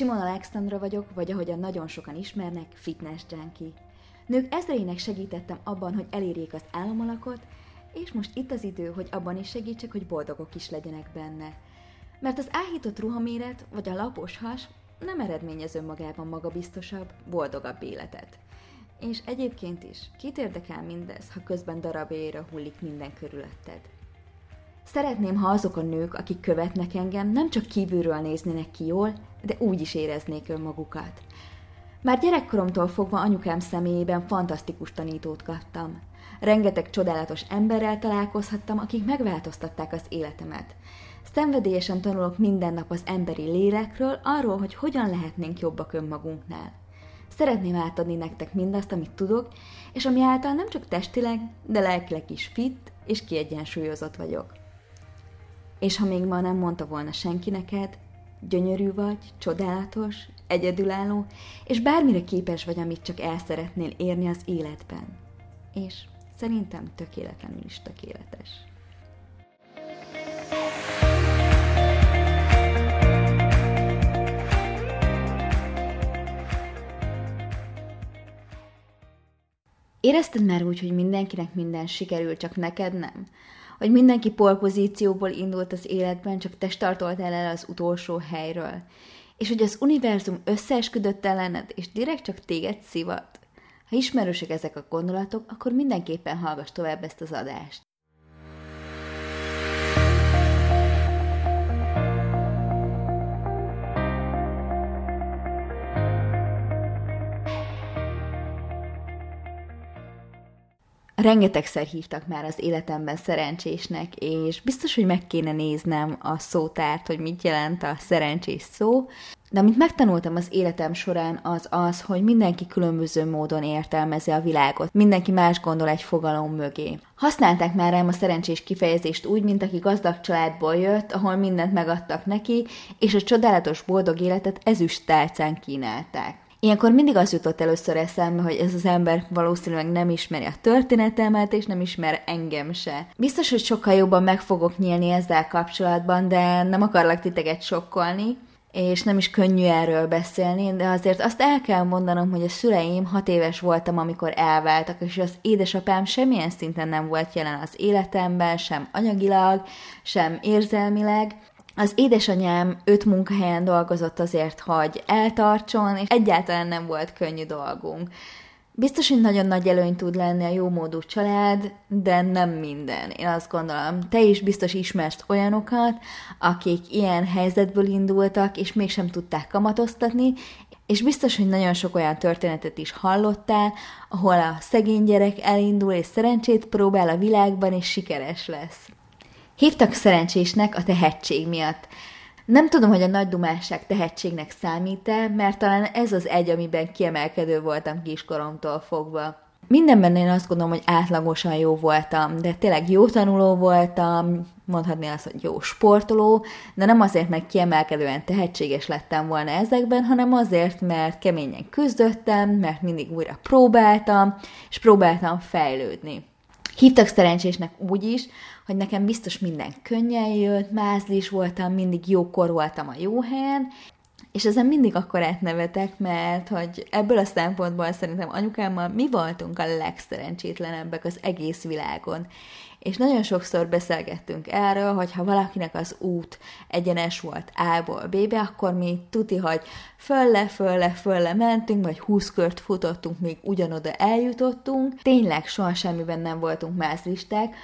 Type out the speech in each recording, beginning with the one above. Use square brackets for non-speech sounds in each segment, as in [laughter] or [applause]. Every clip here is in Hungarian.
Simon Alexandra vagyok, vagy ahogyan nagyon sokan ismernek, fitness junkie. Nők ezreinek segítettem abban, hogy elérjék az álomalakot, és most itt az idő, hogy abban is segítsek, hogy boldogok is legyenek benne. Mert az áhított ruhaméret vagy a lapos has nem eredményez önmagában magabiztosabb, boldogabb életet. És egyébként is, kit érdekel mindez, ha közben darabjaira hullik minden körülötted? Szeretném, ha azok a nők, akik követnek engem, nem csak kívülről néznének ki jól, de úgy is éreznék önmagukat. Már gyerekkoromtól fogva anyukám személyében fantasztikus tanítót kaptam. Rengeteg csodálatos emberrel találkozhattam, akik megváltoztatták az életemet. Szenvedélyesen tanulok minden nap az emberi lélekről, arról, hogy hogyan lehetnénk jobbak önmagunknál. Szeretném átadni nektek mindazt, amit tudok, és ami által nem csak testileg, de lelkileg is fit és kiegyensúlyozott vagyok. És ha még ma nem mondta volna senki neked, gyönyörű vagy, csodálatos, egyedülálló, és bármire képes vagy, amit csak el szeretnél érni az életben. És szerintem tökéletlenül is tökéletes. Érezted már úgy, hogy mindenkinek minden sikerül, csak neked nem? Hogy mindenki polpozícióból indult az életben, csak te startoltál el az utolsó helyről. És hogy az univerzum összeesküdött ellened, és direkt csak téged szivat. Ha ismerősek ezek a gondolatok, akkor mindenképpen hallgass tovább ezt az adást. Rengetegszer hívtak már az életemben szerencsésnek, és biztos, hogy meg kéne néznem a szótárt, hogy mit jelent a szerencsés szó, de amit megtanultam az életem során, az az, hogy mindenki különböző módon értelmezi a világot. Mindenki más gondol egy fogalom mögé. Használták már rám a szerencsés kifejezést úgy, mint aki gazdag családból jött, ahol mindent megadtak neki, és a csodálatos boldog életet ezüst tálcán kínálták. Ilyenkor mindig az jutott először eszembe, hogy ez az ember valószínűleg nem ismeri a történetemet, és nem ismer engem se. Biztos, hogy sokkal jobban meg fogok nyílni ezzel kapcsolatban, de nem akarlak titeket sokkolni, és nem is könnyű erről beszélni, de azért azt el kell mondanom, hogy a szüleim hat éves voltam, amikor elváltak, és az édesapám semmilyen szinten nem volt jelen az életemben, sem anyagilag, sem érzelmileg, az édesanyám öt munkahelyen dolgozott azért, hogy eltartson, és egyáltalán nem volt könnyű dolgunk. Biztos, hogy nagyon nagy előny tud lenni a jó módú család, de nem minden. Én azt gondolom, te is biztos ismersz olyanokat, akik ilyen helyzetből indultak, és mégsem tudták kamatoztatni, és biztos, hogy nagyon sok olyan történetet is hallottál, ahol a szegény gyerek elindul és szerencsét próbál a világban, és sikeres lesz. Hívtak szerencsésnek a tehetség miatt. Nem tudom, hogy a nagy dumásság tehetségnek számít-e, mert talán ez az egy, amiben kiemelkedő voltam kiskoromtól fogva. Mindenben én azt gondolom, hogy átlagosan jó voltam, de tényleg jó tanuló voltam, mondhatni azt, hogy jó sportoló, de nem azért, mert kiemelkedően tehetséges lettem volna ezekben, hanem azért, mert keményen küzdöttem, mert mindig újra próbáltam, és próbáltam fejlődni. Hívtak szerencsésnek úgy is, hogy nekem biztos minden könnyen jött, mázlis voltam, mindig jókor voltam a jó helyen, és ezen mindig akkor átnevetek, mert hogy ebből a szempontból szerintem anyukámmal mi voltunk a legszerencsétlenebbek az egész világon. És nagyon sokszor beszélgettünk erről, hogy ha valakinek az út egyenes volt A-ból B-be, akkor mi tuti, hogy fölle, fölle, fölle mentünk, vagy 20 kört futottunk, még ugyanoda eljutottunk. Tényleg soha semmiben nem voltunk mázlisták,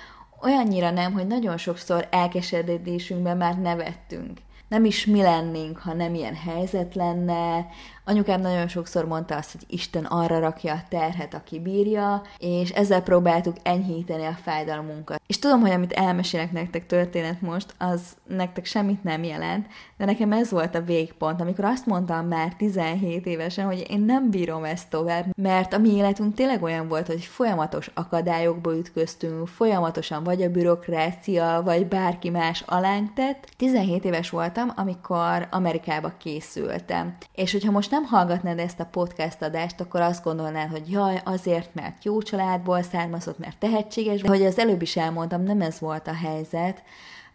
olyannyira nem, hogy nagyon sokszor elkeseredésünkben már nevettünk. Nem is mi lennénk, ha nem ilyen helyzet lenne, Anyukám nagyon sokszor mondta azt, hogy Isten arra rakja a terhet, aki bírja, és ezzel próbáltuk enyhíteni a fájdalmunkat. És tudom, hogy amit elmesélek nektek történet most, az nektek semmit nem jelent, de nekem ez volt a végpont, amikor azt mondtam már 17 évesen, hogy én nem bírom ezt tovább, mert a mi életünk tényleg olyan volt, hogy folyamatos akadályokba ütköztünk, folyamatosan vagy a bürokrácia, vagy bárki más alánk tett. 17 éves voltam, amikor Amerikába készültem. És hogyha most nem hallgatnád ezt a podcast adást, akkor azt gondolnád, hogy jaj, azért, mert jó családból származott, mert tehetséges, hogy az előbb is elmondtam, nem ez volt a helyzet.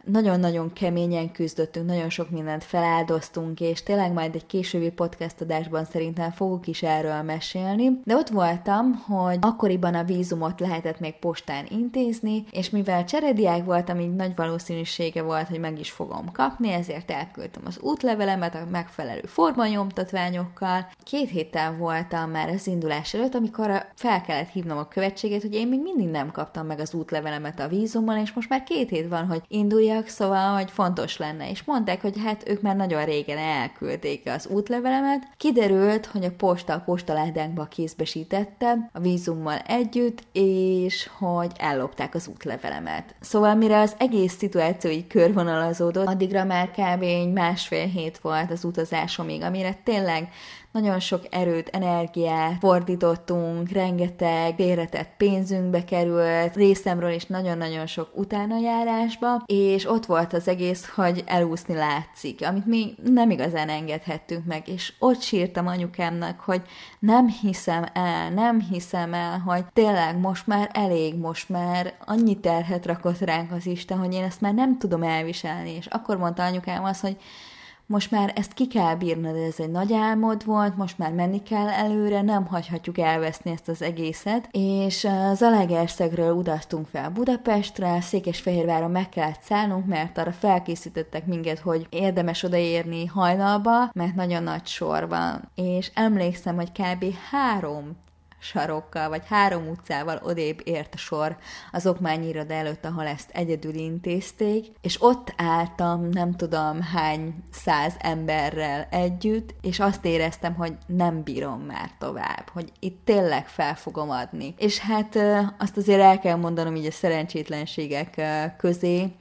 Nagyon-nagyon keményen küzdöttünk, nagyon sok mindent feláldoztunk, és tényleg majd egy későbbi podcast adásban szerintem fogok is erről mesélni. De ott voltam, hogy akkoriban a vízumot lehetett még postán intézni, és mivel cserediák voltam, így nagy valószínűsége volt, hogy meg is fogom kapni, ezért elküldtem az útlevelemet a megfelelő formanyomtatványokkal. Két héttel voltam már az indulás előtt, amikor fel kellett hívnom a követséget, hogy én még mindig nem kaptam meg az útlevelemet a vízummal, és most már két hét van, hogy induljak, szóval, hogy fontos lenne. És mondták, hogy hát ők már nagyon régen elküldték az útlevelemet. Kiderült, hogy a posta a postaládánkba kézbesítette a vízummal együtt, és hogy ellopták az útlevelemet. Szóval mire az egész szituáció így körvonalazódott, addigra már kb. másfél hét volt az utazásomig, amire tényleg nagyon sok erőt, energiát fordítottunk, rengeteg félretett pénzünkbe került, részemről is nagyon-nagyon sok utánajárásba, és ott volt az egész, hogy elúszni látszik, amit mi nem igazán engedhettünk meg, és ott sírtam anyukámnak, hogy nem hiszem el, nem hiszem el, hogy tényleg most már elég, most már annyi terhet rakott ránk az Isten, hogy én ezt már nem tudom elviselni, és akkor mondta anyukám azt, hogy most már ezt ki kell bírnod, ez egy nagy álmod volt, most már menni kell előre, nem hagyhatjuk elveszni ezt az egészet, és Zalaegerszegről udaztunk fel Budapestre, Székesfehérváron meg kellett szállnunk, mert arra felkészítettek minket, hogy érdemes odaérni hajnalba, mert nagyon nagy sor van. És emlékszem, hogy kb. három sarokkal, vagy három utcával odébb ért a sor az okmányiroda előtt, ahol ezt egyedül intézték, és ott álltam nem tudom hány száz emberrel együtt, és azt éreztem, hogy nem bírom már tovább, hogy itt tényleg fel fogom adni. És hát azt azért el kell mondanom így a szerencsétlenségek közé,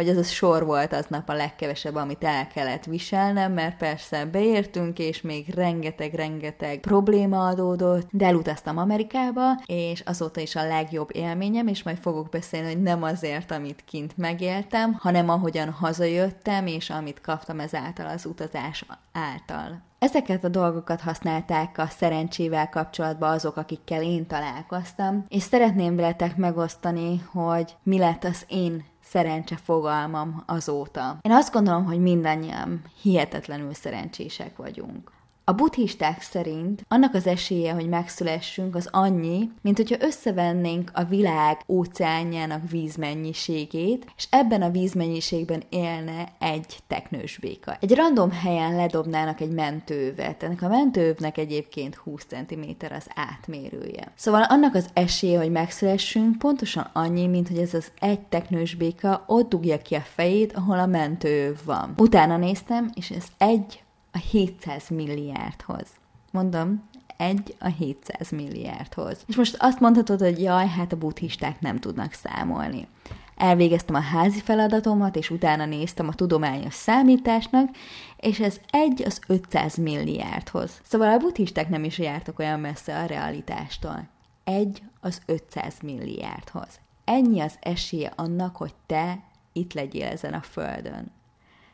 hogy az a sor volt aznap a legkevesebb, amit el kellett viselnem, mert persze beértünk, és még rengeteg-rengeteg probléma adódott, de elutaztam Amerikába, és azóta is a legjobb élményem, és majd fogok beszélni, hogy nem azért, amit kint megéltem, hanem ahogyan hazajöttem, és amit kaptam ezáltal az utazás által. Ezeket a dolgokat használták a szerencsével kapcsolatban azok, akikkel én találkoztam, és szeretném veletek megosztani, hogy mi lett az én szerencse fogalmam azóta. Én azt gondolom, hogy mindannyian hihetetlenül szerencsések vagyunk. A buddhisták szerint annak az esélye, hogy megszülessünk, az annyi, mint hogyha összevennénk a világ óceánjának vízmennyiségét, és ebben a vízmennyiségben élne egy teknős béka. Egy random helyen ledobnának egy mentővet. Ennek a mentővnek egyébként 20 cm az átmérője. Szóval annak az esélye, hogy megszülessünk, pontosan annyi, mint hogy ez az egy teknős béka ott dugja ki a fejét, ahol a mentőv van. Utána néztem, és ez egy a 700 milliárdhoz. Mondom, egy a 700 milliárdhoz. És most azt mondhatod, hogy jaj, hát a buddhisták nem tudnak számolni. Elvégeztem a házi feladatomat, és utána néztem a tudományos számításnak, és ez egy az 500 milliárdhoz. Szóval a buddhisták nem is jártak olyan messze a realitástól. Egy az 500 milliárdhoz. Ennyi az esélye annak, hogy te itt legyél ezen a földön.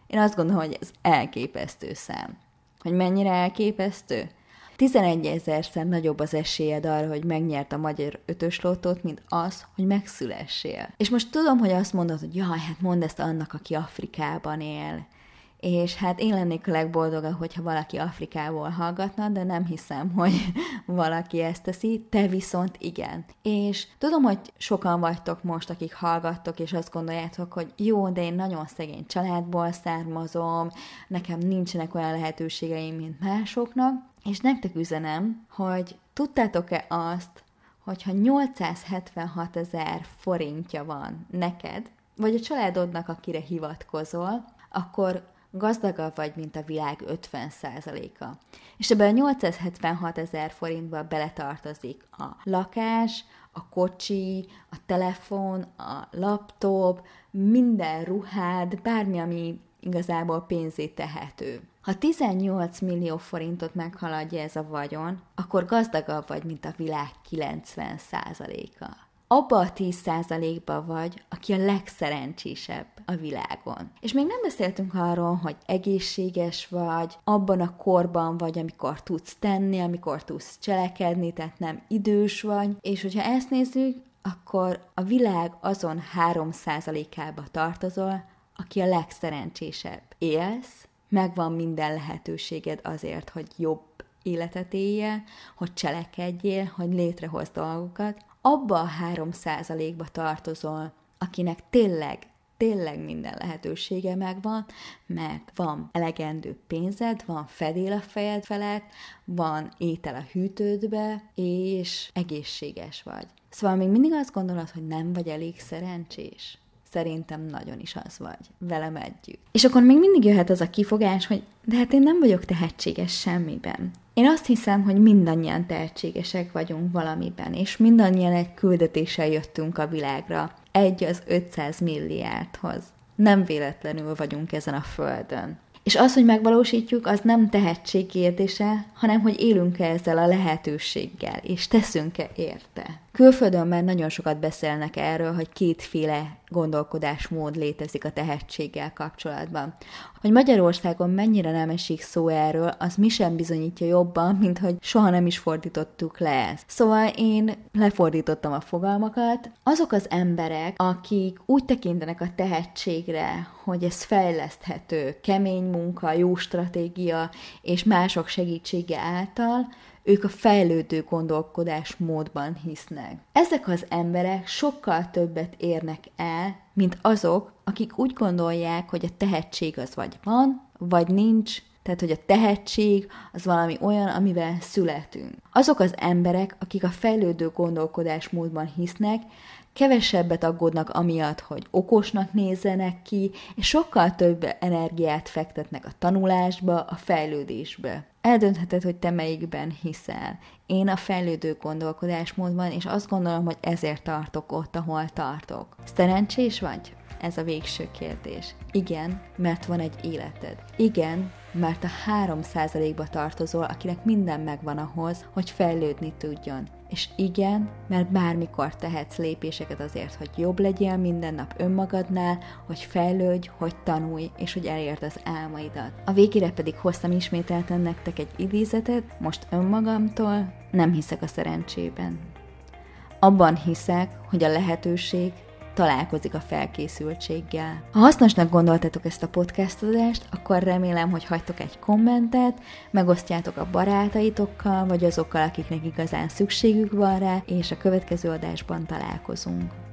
Én azt gondolom, hogy ez elképesztő szám. Hogy mennyire elképesztő? 11 ezerszer nagyobb az esélyed arra, hogy megnyert a magyar ötös lotót, mint az, hogy megszülessél. És most tudom, hogy azt mondod, hogy jaj, hát mondd ezt annak, aki Afrikában él és hát én lennék a legboldogabb, hogyha valaki Afrikából hallgatna, de nem hiszem, hogy [laughs] valaki ezt teszi, te viszont igen. És tudom, hogy sokan vagytok most, akik hallgattok, és azt gondoljátok, hogy jó, de én nagyon szegény családból származom, nekem nincsenek olyan lehetőségeim, mint másoknak, és nektek üzenem, hogy tudtátok-e azt, hogyha 876 ezer forintja van neked, vagy a családodnak, akire hivatkozol, akkor gazdagabb vagy, mint a világ 50%-a. És ebben a 876 ezer forintba beletartozik a lakás, a kocsi, a telefon, a laptop, minden ruhád, bármi, ami igazából pénzét tehető. Ha 18 millió forintot meghaladja ez a vagyon, akkor gazdagabb vagy, mint a világ 90%-a abba a 10%-ba vagy, aki a legszerencsésebb a világon. És még nem beszéltünk arról, hogy egészséges vagy, abban a korban vagy, amikor tudsz tenni, amikor tudsz cselekedni, tehát nem idős vagy, és hogyha ezt nézzük, akkor a világ azon 3%-ába tartozol, aki a legszerencsésebb. Élsz, megvan minden lehetőséged azért, hogy jobb életet élje, hogy cselekedjél, hogy létrehozd dolgokat, abba a három százalékba tartozol, akinek tényleg tényleg minden lehetősége megvan, mert van elegendő pénzed, van fedél a fejed felett, van étel a hűtődbe, és egészséges vagy. Szóval még mindig azt gondolod, hogy nem vagy elég szerencsés? Szerintem nagyon is az vagy, velem együtt. És akkor még mindig jöhet az a kifogás, hogy de hát én nem vagyok tehetséges semmiben. Én azt hiszem, hogy mindannyian tehetségesek vagyunk valamiben, és mindannyian egy küldetéssel jöttünk a világra. Egy az 500 milliárdhoz. Nem véletlenül vagyunk ezen a földön. És az, hogy megvalósítjuk, az nem tehetség kérdése, hanem hogy élünk-e ezzel a lehetőséggel, és teszünk-e érte. Külföldön már nagyon sokat beszélnek erről, hogy kétféle gondolkodásmód létezik a tehetséggel kapcsolatban. Hogy Magyarországon mennyire nem esik szó erről, az mi sem bizonyítja jobban, mint hogy soha nem is fordítottuk le ezt. Szóval én lefordítottam a fogalmakat. Azok az emberek, akik úgy tekintenek a tehetségre, hogy ez fejleszthető, kemény munka, jó stratégia és mások segítsége által, ők a fejlődő gondolkodásmódban hisznek. Ezek az emberek sokkal többet érnek el, mint azok, akik úgy gondolják, hogy a tehetség az vagy van, vagy nincs, tehát, hogy a tehetség az valami olyan, amivel születünk. Azok az emberek, akik a fejlődő gondolkodásmódban hisznek, kevesebbet aggódnak amiatt, hogy okosnak nézzenek ki, és sokkal több energiát fektetnek a tanulásba, a fejlődésbe. Eldöntheted, hogy te melyikben hiszel. Én a fejlődő gondolkodásmódban, és azt gondolom, hogy ezért tartok ott, ahol tartok. Szerencsés vagy? Ez a végső kérdés. Igen, mert van egy életed. Igen, mert a 3%-ba tartozol, akinek minden megvan ahhoz, hogy fejlődni tudjon. És igen, mert bármikor tehetsz lépéseket azért, hogy jobb legyél minden nap önmagadnál, hogy fejlődj, hogy tanulj, és hogy elérd az álmaidat. A végére pedig hoztam ismételten nektek egy idézetet, most önmagamtól, nem hiszek a szerencsében. Abban hiszek, hogy a lehetőség találkozik a felkészültséggel. Ha hasznosnak gondoltatok ezt a podcast adást, akkor remélem, hogy hagytok egy kommentet, megosztjátok a barátaitokkal, vagy azokkal, akiknek igazán szükségük van rá, és a következő adásban találkozunk.